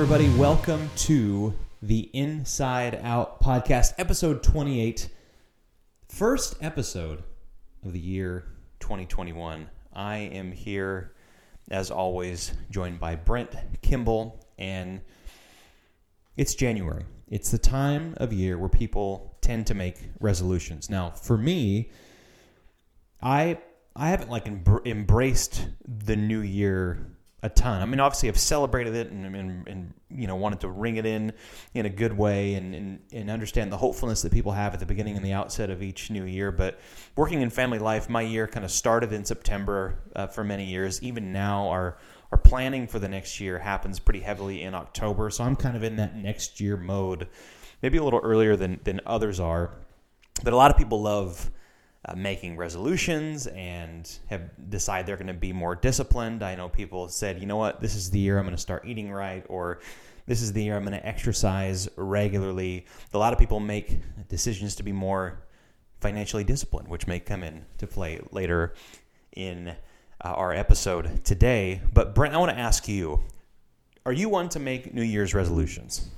Everybody, welcome to the Inside Out podcast, episode 28. First episode of the year 2021. I am here, as always, joined by Brent Kimball, and it's January. It's the time of year where people tend to make resolutions. Now, for me, I I haven't like embr- embraced the new year a ton. I mean, obviously, I've celebrated it and, and, and you know wanted to ring it in in a good way and, and and understand the hopefulness that people have at the beginning and the outset of each new year. But working in family life, my year kind of started in September uh, for many years. Even now, our our planning for the next year happens pretty heavily in October. So I'm kind of in that next year mode, maybe a little earlier than than others are. But a lot of people love uh, making resolutions and have decide they're going to be more disciplined. I know people said, you know what, this is the year I'm going to start eating right, or this is the year I'm going to exercise regularly. A lot of people make decisions to be more financially disciplined, which may come into play later in uh, our episode today. But Brent, I want to ask you: Are you one to make New Year's resolutions?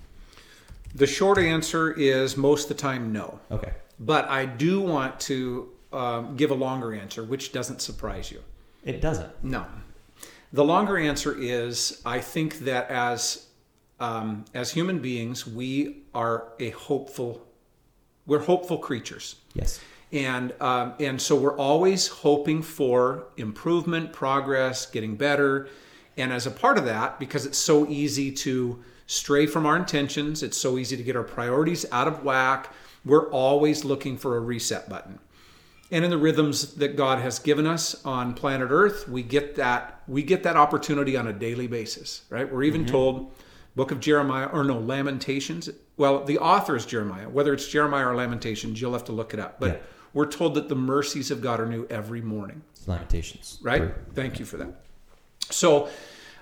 The short answer is most of the time no. Okay. But I do want to um, give a longer answer, which doesn't surprise you. It doesn't. No. The longer answer is I think that as um, as human beings, we are a hopeful, we're hopeful creatures. Yes. And um, and so we're always hoping for improvement, progress, getting better. And as a part of that, because it's so easy to stray from our intentions, it's so easy to get our priorities out of whack. We're always looking for a reset button. And in the rhythms that God has given us on planet Earth, we get that we get that opportunity on a daily basis, right? We're even told book of Jeremiah or no Lamentations. Well, the author is Jeremiah. Whether it's Jeremiah or Lamentations, you'll have to look it up. But Yeah. we're told that the mercies of God are new every morning It's Lamentations. right thank you for that so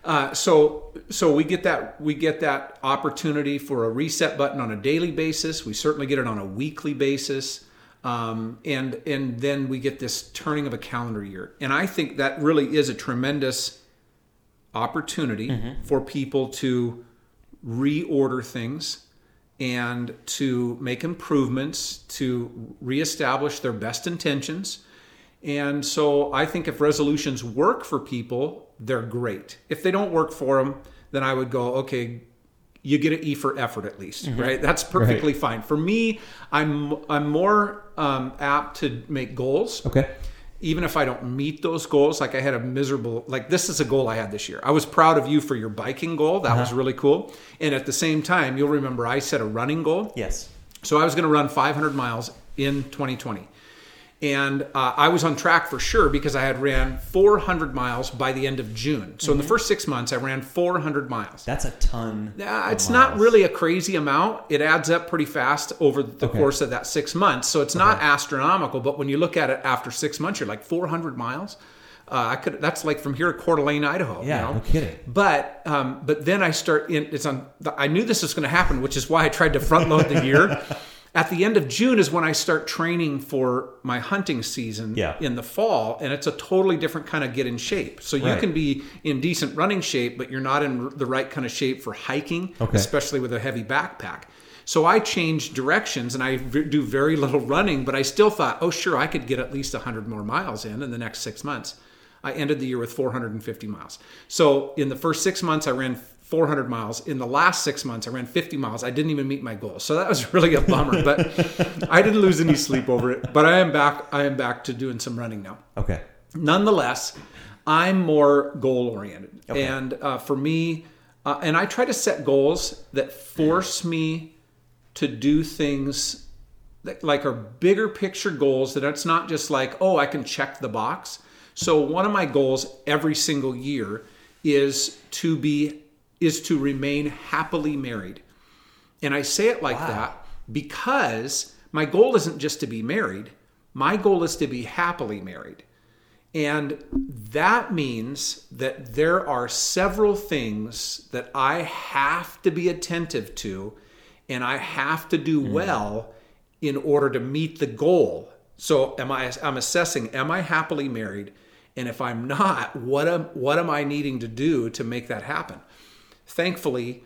uh, so so we get that we get that opportunity for a reset button on a daily basis we certainly get it on a weekly basis um, and and then we get this turning of a calendar year. And i think that really is a tremendous opportunity for people to reorder things and to make improvements to reestablish their best intentions. And so I think if resolutions work for people, they're great. If they don't work for them, then I would go, okay, you get an E for effort at least, right? That's perfectly fine. For me, I'm I'm more um, apt to make goals. Okay. Even if I don't meet those goals, like I had a miserable, like this is a goal I had this year. I was proud of you for your biking goal. That was really cool. And at the same time, you'll remember I set a running goal. Yes. So I was going to run 500 miles in 2020. And uh, I was on track for sure because I had ran 400 miles by the end of June. So in the first six months, I ran 400 miles. That's a ton. Uh, it's not really a crazy amount. It adds up pretty fast over the Okay. course of that six months. So it's not astronomical, but when you look at it after six months, you're like 400 miles. Uh, I could. That's like from here to Coeur d'Alene, Idaho. Yeah, you know? no kidding. But um, but then I start in. It's on. I knew this was going to happen, which is why I tried to front load the year. At the end of June is when I start training for my hunting season Yeah. in the fall, and it's a totally different kind of get in shape. So you Right. can be in decent running shape, but you're not in the right kind of shape for hiking, Okay. especially with a heavy backpack. So I changed directions and I do very little running, but I still thought, oh, sure, I could get at least 100 more miles in in the next six months. I ended the year with 450 miles. So in the first six months, I ran 400 miles. In the last six months, I ran 50 miles. I didn't even meet my goal. So that was really a bummer, but I didn't lose any sleep over it. But I am back. I am back to doing some running now Okay. nonetheless, I'm more goal oriented. Okay. And uh, for me, uh, and I try to set goals that force me to do things that like are bigger picture goals that it's not just like, oh, I can check the box. So one of my goals every single year is to be is to remain happily married. And I say it like that because my goal isn't just to be married. My goal is to be happily married. And that means that there are several things that I have to be attentive to and I have to do mm. well in order to meet the goal. So am I I'm assessing am I happily married and if I'm not what am what am I needing to do to make that happen? Thankfully,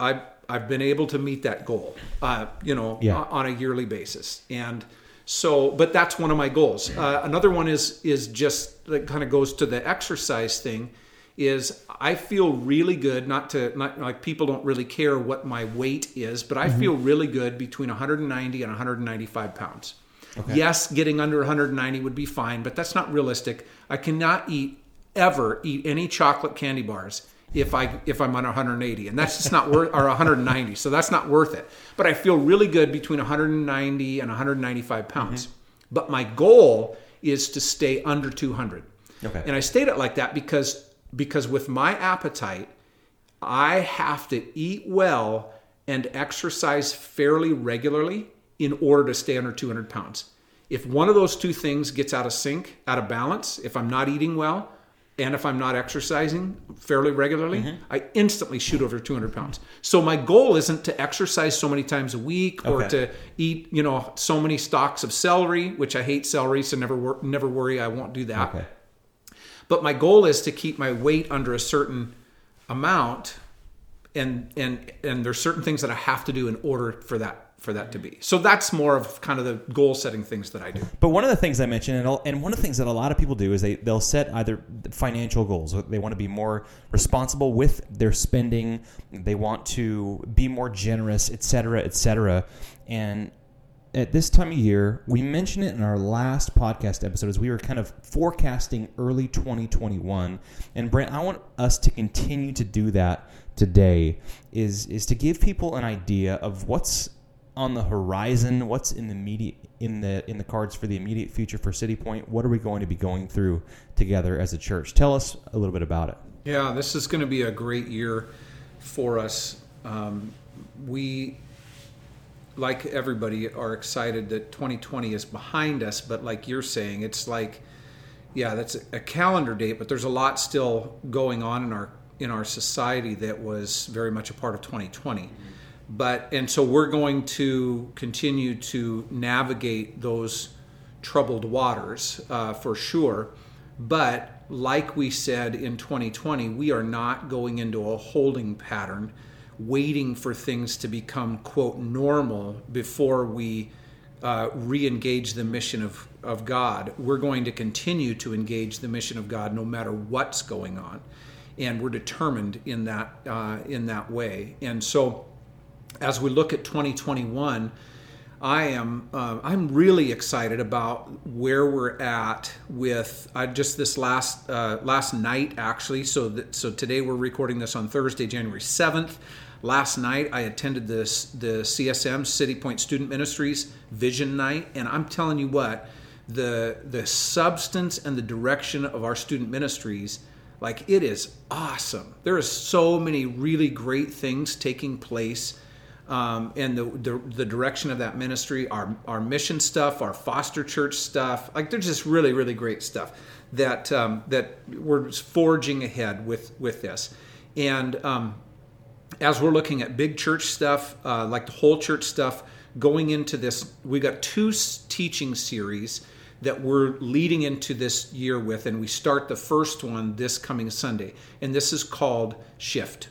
I've I've been able to meet that goal. Uh, you know, Yeah. on a yearly basis, and so, but that's one of my goals. Uh, another one is is just that kind of goes to the exercise thing. Is I feel really good. Not to not like people don't really care what my weight is, but I feel really good between 190 and 195 pounds. Yes, getting under 190 would be fine, but that's not realistic. I cannot eat ever eat any chocolate candy bars if I if I'm on 180, and that's just not worth or 190. So that's not worth it. But I feel really good between 190 and 195 pounds. Mm-hmm. But my goal is to stay under 200. Okay. And I state it like that because because with my appetite, I have to eat well and exercise fairly regularly in order to stay under 200 pounds. If one of those two things gets out of sync, out of balance, if I'm not eating well and if I'm not exercising fairly regularly, mm-hmm. I instantly shoot over 200 pounds. So my goal isn't to exercise so many times a week or Okay. to eat, you know, so many stalks of celery, which I hate celery, so never wor- never worry, I won't do that. Okay. But my goal is to keep my weight under a certain amount, and and and there's certain things that I have to do in order for that for that to be. So that's more of kind of the goal setting things that I do. But one of the things I mentioned, and, and one of the things that a lot of people do is they they'll set either financial goals. They want to be more responsible with their spending. They want to be more generous, et cetera, et cetera. And at this time of year, we mentioned it in our last podcast episode as we were kind of forecasting early 2021. And Brent, I want us to continue to do that today. Is is to give people an idea of what's on the horizon, what's in the immediate in the in the cards for the immediate future for City Point. What are we going to be going through together as a church? Tell us a little bit about it. Yeah, this is going to be a great year for us. Um, we, like everybody, are excited that 2020 is behind us. But like you're saying, it's like, yeah, that's a calendar date, but there's a lot still going on in our in our society that was very much a part of 2020. But and so we're going to continue to navigate those troubled waters uh, for sure. But like we said in 2020, we are not going into a holding pattern, waiting for things to become, quote, normal before we uh, re engage the mission of, of God. We're going to continue to engage the mission of God no matter what's going on. And we're determined in that, uh, in that way. And so as we look at 2021, I am uh, I'm really excited about where we're at with uh, just this last uh, last night actually. So that, so today we're recording this on Thursday, January 7th. Last night I attended this the CSM City Point Student Ministries Vision Night, and I'm telling you what, the the substance and the direction of our student ministries like it is awesome there is so many really great things taking place um, and the, the the direction of that ministry our our mission stuff our foster church stuff like there's just really really great stuff that um, that we're forging ahead with with this. And um, as we're looking at big church stuff, uh, like the whole church stuff, going into this, we got two teaching series that we're leading into this year with, and we start the first one this coming Sunday, and this is called Shift.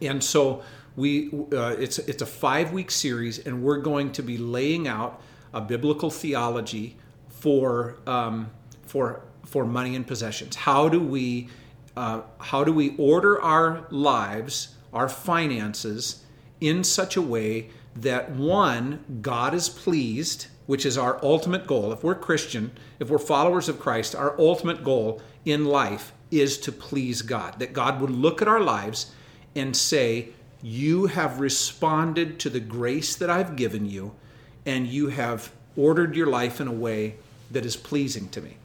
And so we, uh, it's it's a five week series, and we're going to be laying out a biblical theology for um, for for money and possessions. How do we uh, how do we order our lives, our finances, in such a way that one God is pleased, which is our ultimate goal. If we're Christian, if we're followers of Christ, our ultimate goal in life is to please God. That God would look at our lives and say, You have responded to the grace that I've given you, and you have ordered your life in a way that is pleasing to me.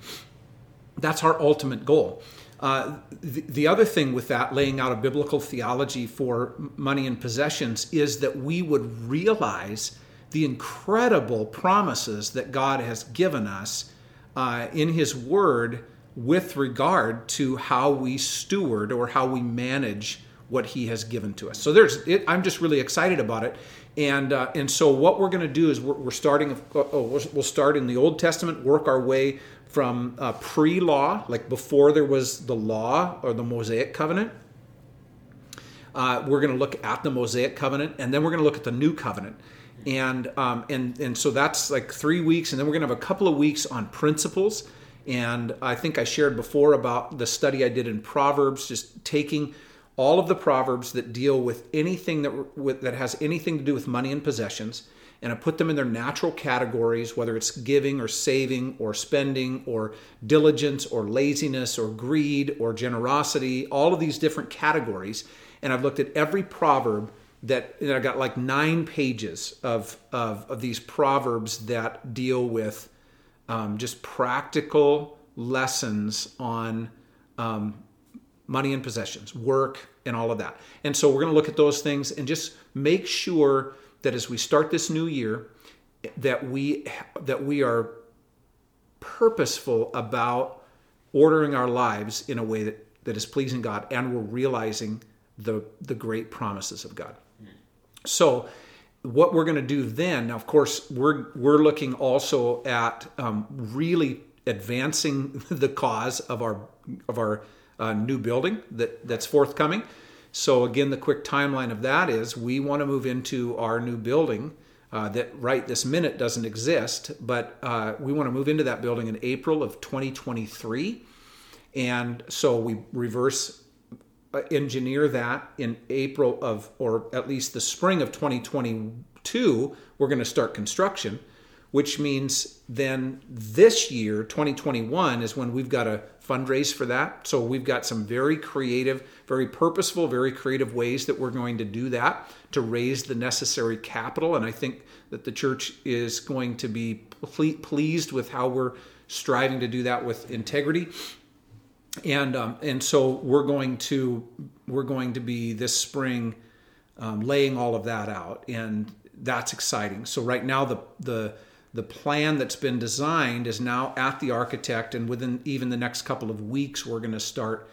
That's our ultimate goal. Uh, the, the other thing with that, laying out a biblical theology for money and possessions, is that we would realize the incredible promises that God has given us uh, in His Word with regard to how we steward or how we manage what He has given to us. So there's, it, I'm just really excited about it, and uh, and so what we're going to do is we're, we're starting. Oh, we'll start in the Old Testament, work our way from uh, pre-law, like before there was the law or the Mosaic covenant, Uh, we're going to look at the Mosaic covenant, and then we're going to look at the New Covenant, and um, and and so that's like three weeks, and then we're going to have a couple of weeks on principles. And I think I shared before about the study I did in Proverbs, just taking all of the proverbs that deal with anything that with, that has anything to do with money and possessions and I put them in their natural categories, whether it's giving or saving or spending or diligence or laziness or greed or generosity, all of these different categories. And I've looked at every proverb that and I got like nine pages of, of, of these proverbs that deal with um, just practical lessons on um, money and possessions, work, and all of that. And so we're going to look at those things and just make sure that as we start this new year, that we that we are purposeful about ordering our lives in a way that, that is pleasing God, and we're realizing the the great promises of God. So, what we're going to do then, Now, of course, we're we're looking also at um, really advancing the cause of our of our uh, new building that that's forthcoming. So again, the quick timeline of that is we want to move into our new building. Uh, that right this minute doesn't exist, but uh, we want to move into that building in April of 2023. And so we reverse uh, engineer that in April of, or at least the spring of 2022, we're going to start construction which means then this year, 2021, is when we've got to fundraise for that. So we've got some very creative, very purposeful, very creative ways that we're going to do that to raise the necessary capital. And I think that the church is going to be pleased with how we're striving to do that with integrity. And um, and so we're going to we're going to be this spring um, laying all of that out, and that's exciting. So right now the the the plan that's been designed is now at the architect, and within even the next couple of weeks, we're going to start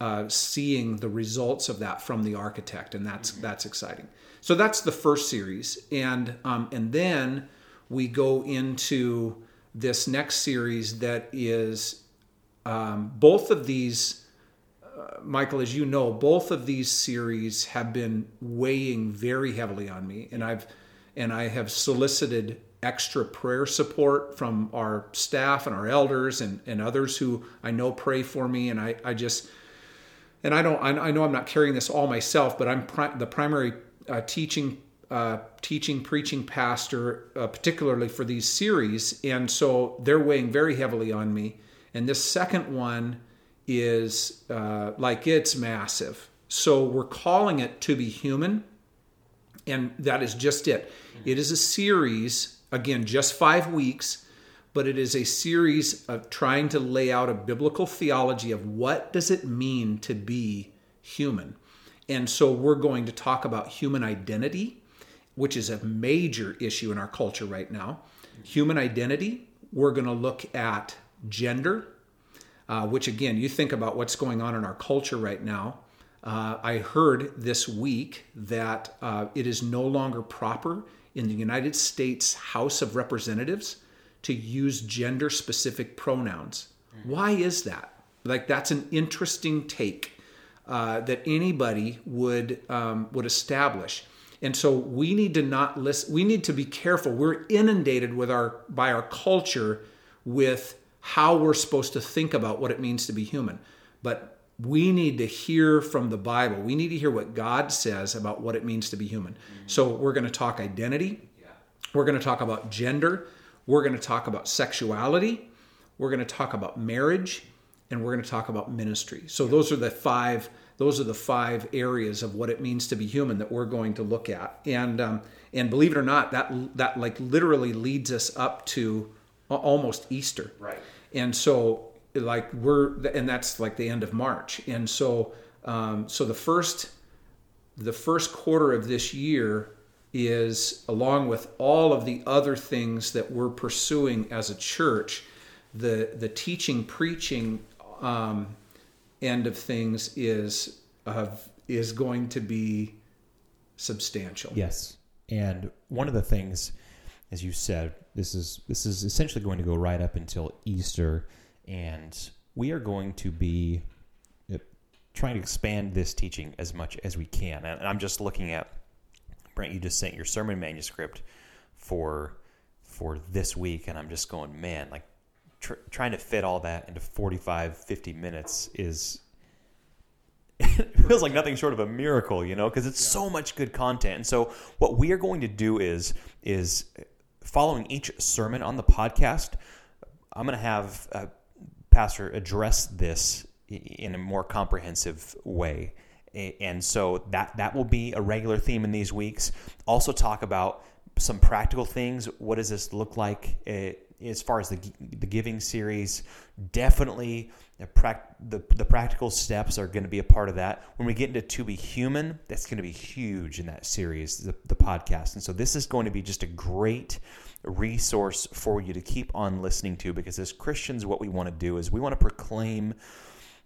uh, seeing the results of that from the architect, and that's mm-hmm. that's exciting. So that's the first series, and um, and then we go into this next series that is um, both of these. Uh, Michael, as you know, both of these series have been weighing very heavily on me, and I've and I have solicited extra prayer support from our staff and our elders and, and others who I know pray for me. And I, I just, and I don't, I, know I'm not carrying this all myself, but I'm pri- the primary uh, teaching, uh, teaching, preaching pastor, uh, particularly for these series. And so they're weighing very heavily on me. And this second one is uh, like it's massive. So we're calling it To Be Human. And that is just it. It is a series Again, just five weeks, but it is a series of trying to lay out a biblical theology of what does it mean to be human. And so we're going to talk about human identity, which is a major issue in our culture right now. Human identity, we're going to look at gender, uh, which again, you think about what's going on in our culture right now. Uh, I heard this week that uh, it is no longer proper in the United States House of Representatives to use gender specific pronouns. Why is that? Like, that's an interesting take uh, that anybody would, um, would establish. And so we need to not listen, we need to be careful. We're inundated with our, by our culture with how we're supposed to think about what it means to be human. But we need to hear from the Bible. We need to hear what God says about what it means to be human. Mm-hmm. So we're going to talk identity. Yeah. We're going to talk about gender. We're going to talk about sexuality. We're going to talk about marriage and we're going to talk about ministry. So those are the five those are the five areas of what it means to be human that we're going to look at. And um, and believe it or not, that that like literally leads us up to almost Easter. Right. And so like we're and that's like the end of March, and so um, so the first the first quarter of this year is along with all of the other things that we're pursuing as a church the the teaching preaching um, end of things is uh, is going to be substantial. Yes. And one of the things as you said this is this is essentially going to go right up until easter and we are going to be uh, trying to expand this teaching as much as we can. And I'm just looking at Brent. You just sent your sermon manuscript for for this week, and I'm just going, man, like tr- trying to fit all that into 45, 50 minutes is it feels like nothing short of a miracle, you know, because it's yeah. so much good content. And so what we are going to do is is following each sermon on the podcast, I'm going to have a pastor address this in a more comprehensive way. And so that that will be a regular theme in these weeks. Also talk about some practical things. What does this look like eh, as far as the the giving series? Definitely the, the, practical steps are going to be a part of that. When we get into To Be Human, that's going to be huge in that series, the, the podcast. And so this is going to be just a great resource for you to keep on listening to because as Christians, what we want to do is we want to proclaim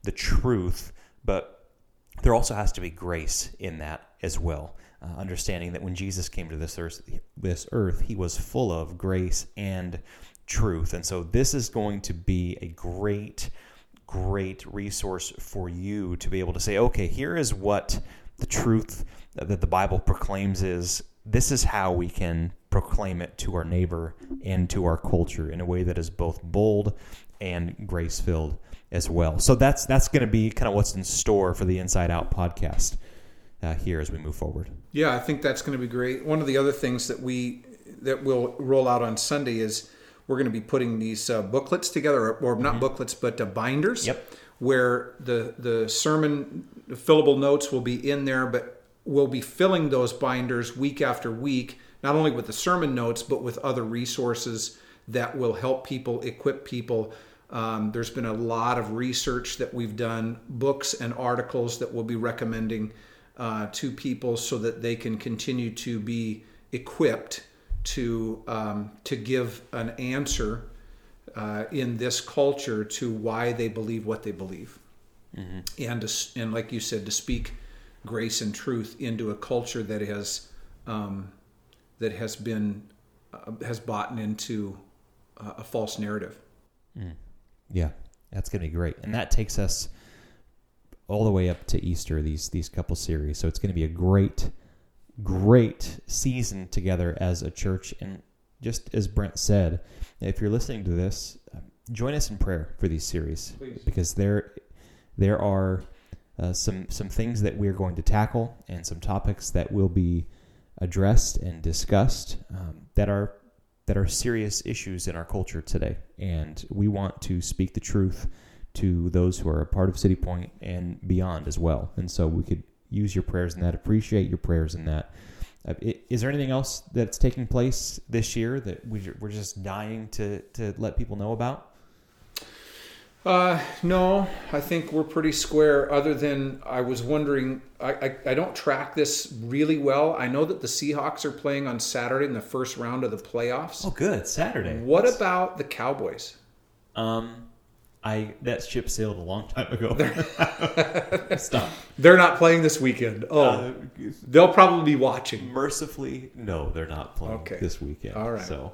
the truth, but there also has to be grace in that as well. Uh, understanding that when Jesus came to this earth, this earth, he was full of grace and truth. And so this is going to be a great great resource for you to be able to say, okay, here is what the truth that the Bible proclaims is. This is how we can proclaim it to our neighbor and to our culture in a way that is both bold and grace filled as well. So that's that's going to be kind of what's in store for the Inside Out podcast uh, here as we move forward. Yeah, I think that's going to be great. One of the other things that we that we'll roll out on Sunday is we're going to be putting these uh, booklets together, or not mm-hmm. booklets, but uh, binders. Yep. Where the the sermon fillable notes will be in there, but we'll be filling those binders week after week, not only with the sermon notes, but with other resources that will help people, equip people. Um, there's been a lot of research that we've done, books and articles that we'll be recommending uh, to people so that they can continue to be equipped to um, to give an answer uh, in this culture to why they believe what they believe, mm-hmm. and to, and like you said, to speak grace and truth into a culture that has um, that has been uh, has bought into uh, a false narrative. Mm. Yeah, that's going to be great, and that takes us all the way up to Easter. These these couple series, so it's going to be a great great season together as a church. And just as Brent said, if you're listening to this, join us in prayer for these series Please. because there there are uh, some some things that we're going to tackle and some topics that will be addressed and discussed um, that are that are serious issues in our culture today, and we want to speak the truth to those who are a part of City Point and beyond as well. And so we could use your prayers in that. Appreciate your prayers in that. Uh, is there anything else that's taking place this year that we're just dying to, to let people know about? Uh, no, I think we're pretty square. Other than I was wondering, I, I, I, don't track this really well. I know that the Seahawks are playing on Saturday in the first round of the playoffs. Oh, good Saturday. What That's... about the Cowboys? Um, I that ship sailed a long time ago. Stop. They're not playing this weekend. Oh, uh, they'll probably be watching. Mercifully, no, they're not playing okay. this weekend. All right. So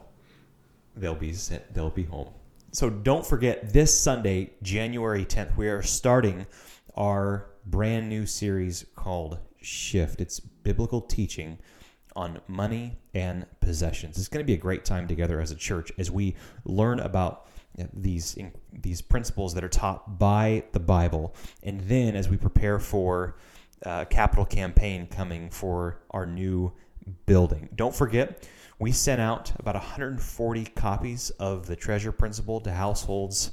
they'll be they'll be home. So don't forget this Sunday, January 10th, we are starting our brand new series called Shift. It's biblical teaching on money and possessions. It's going to be a great time together as a church as we learn about these these principles that are taught by the Bible, and then as we prepare for a uh, capital campaign coming for our new building, don't forget we sent out about 140 copies of the Treasure Principle to households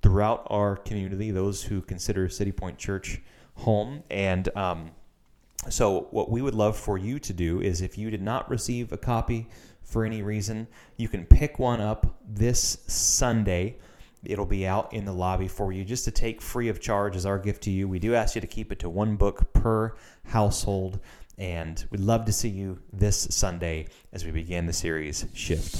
throughout our community, those who consider City Point Church home, and um, so what we would love for you to do is if you did not receive a copy for any reason, you can pick one up this Sunday. It'll be out in the lobby for you just to take free of charge as our gift to you. We do ask you to keep it to one book per household. And we'd love to see you this Sunday as we begin the series Shift.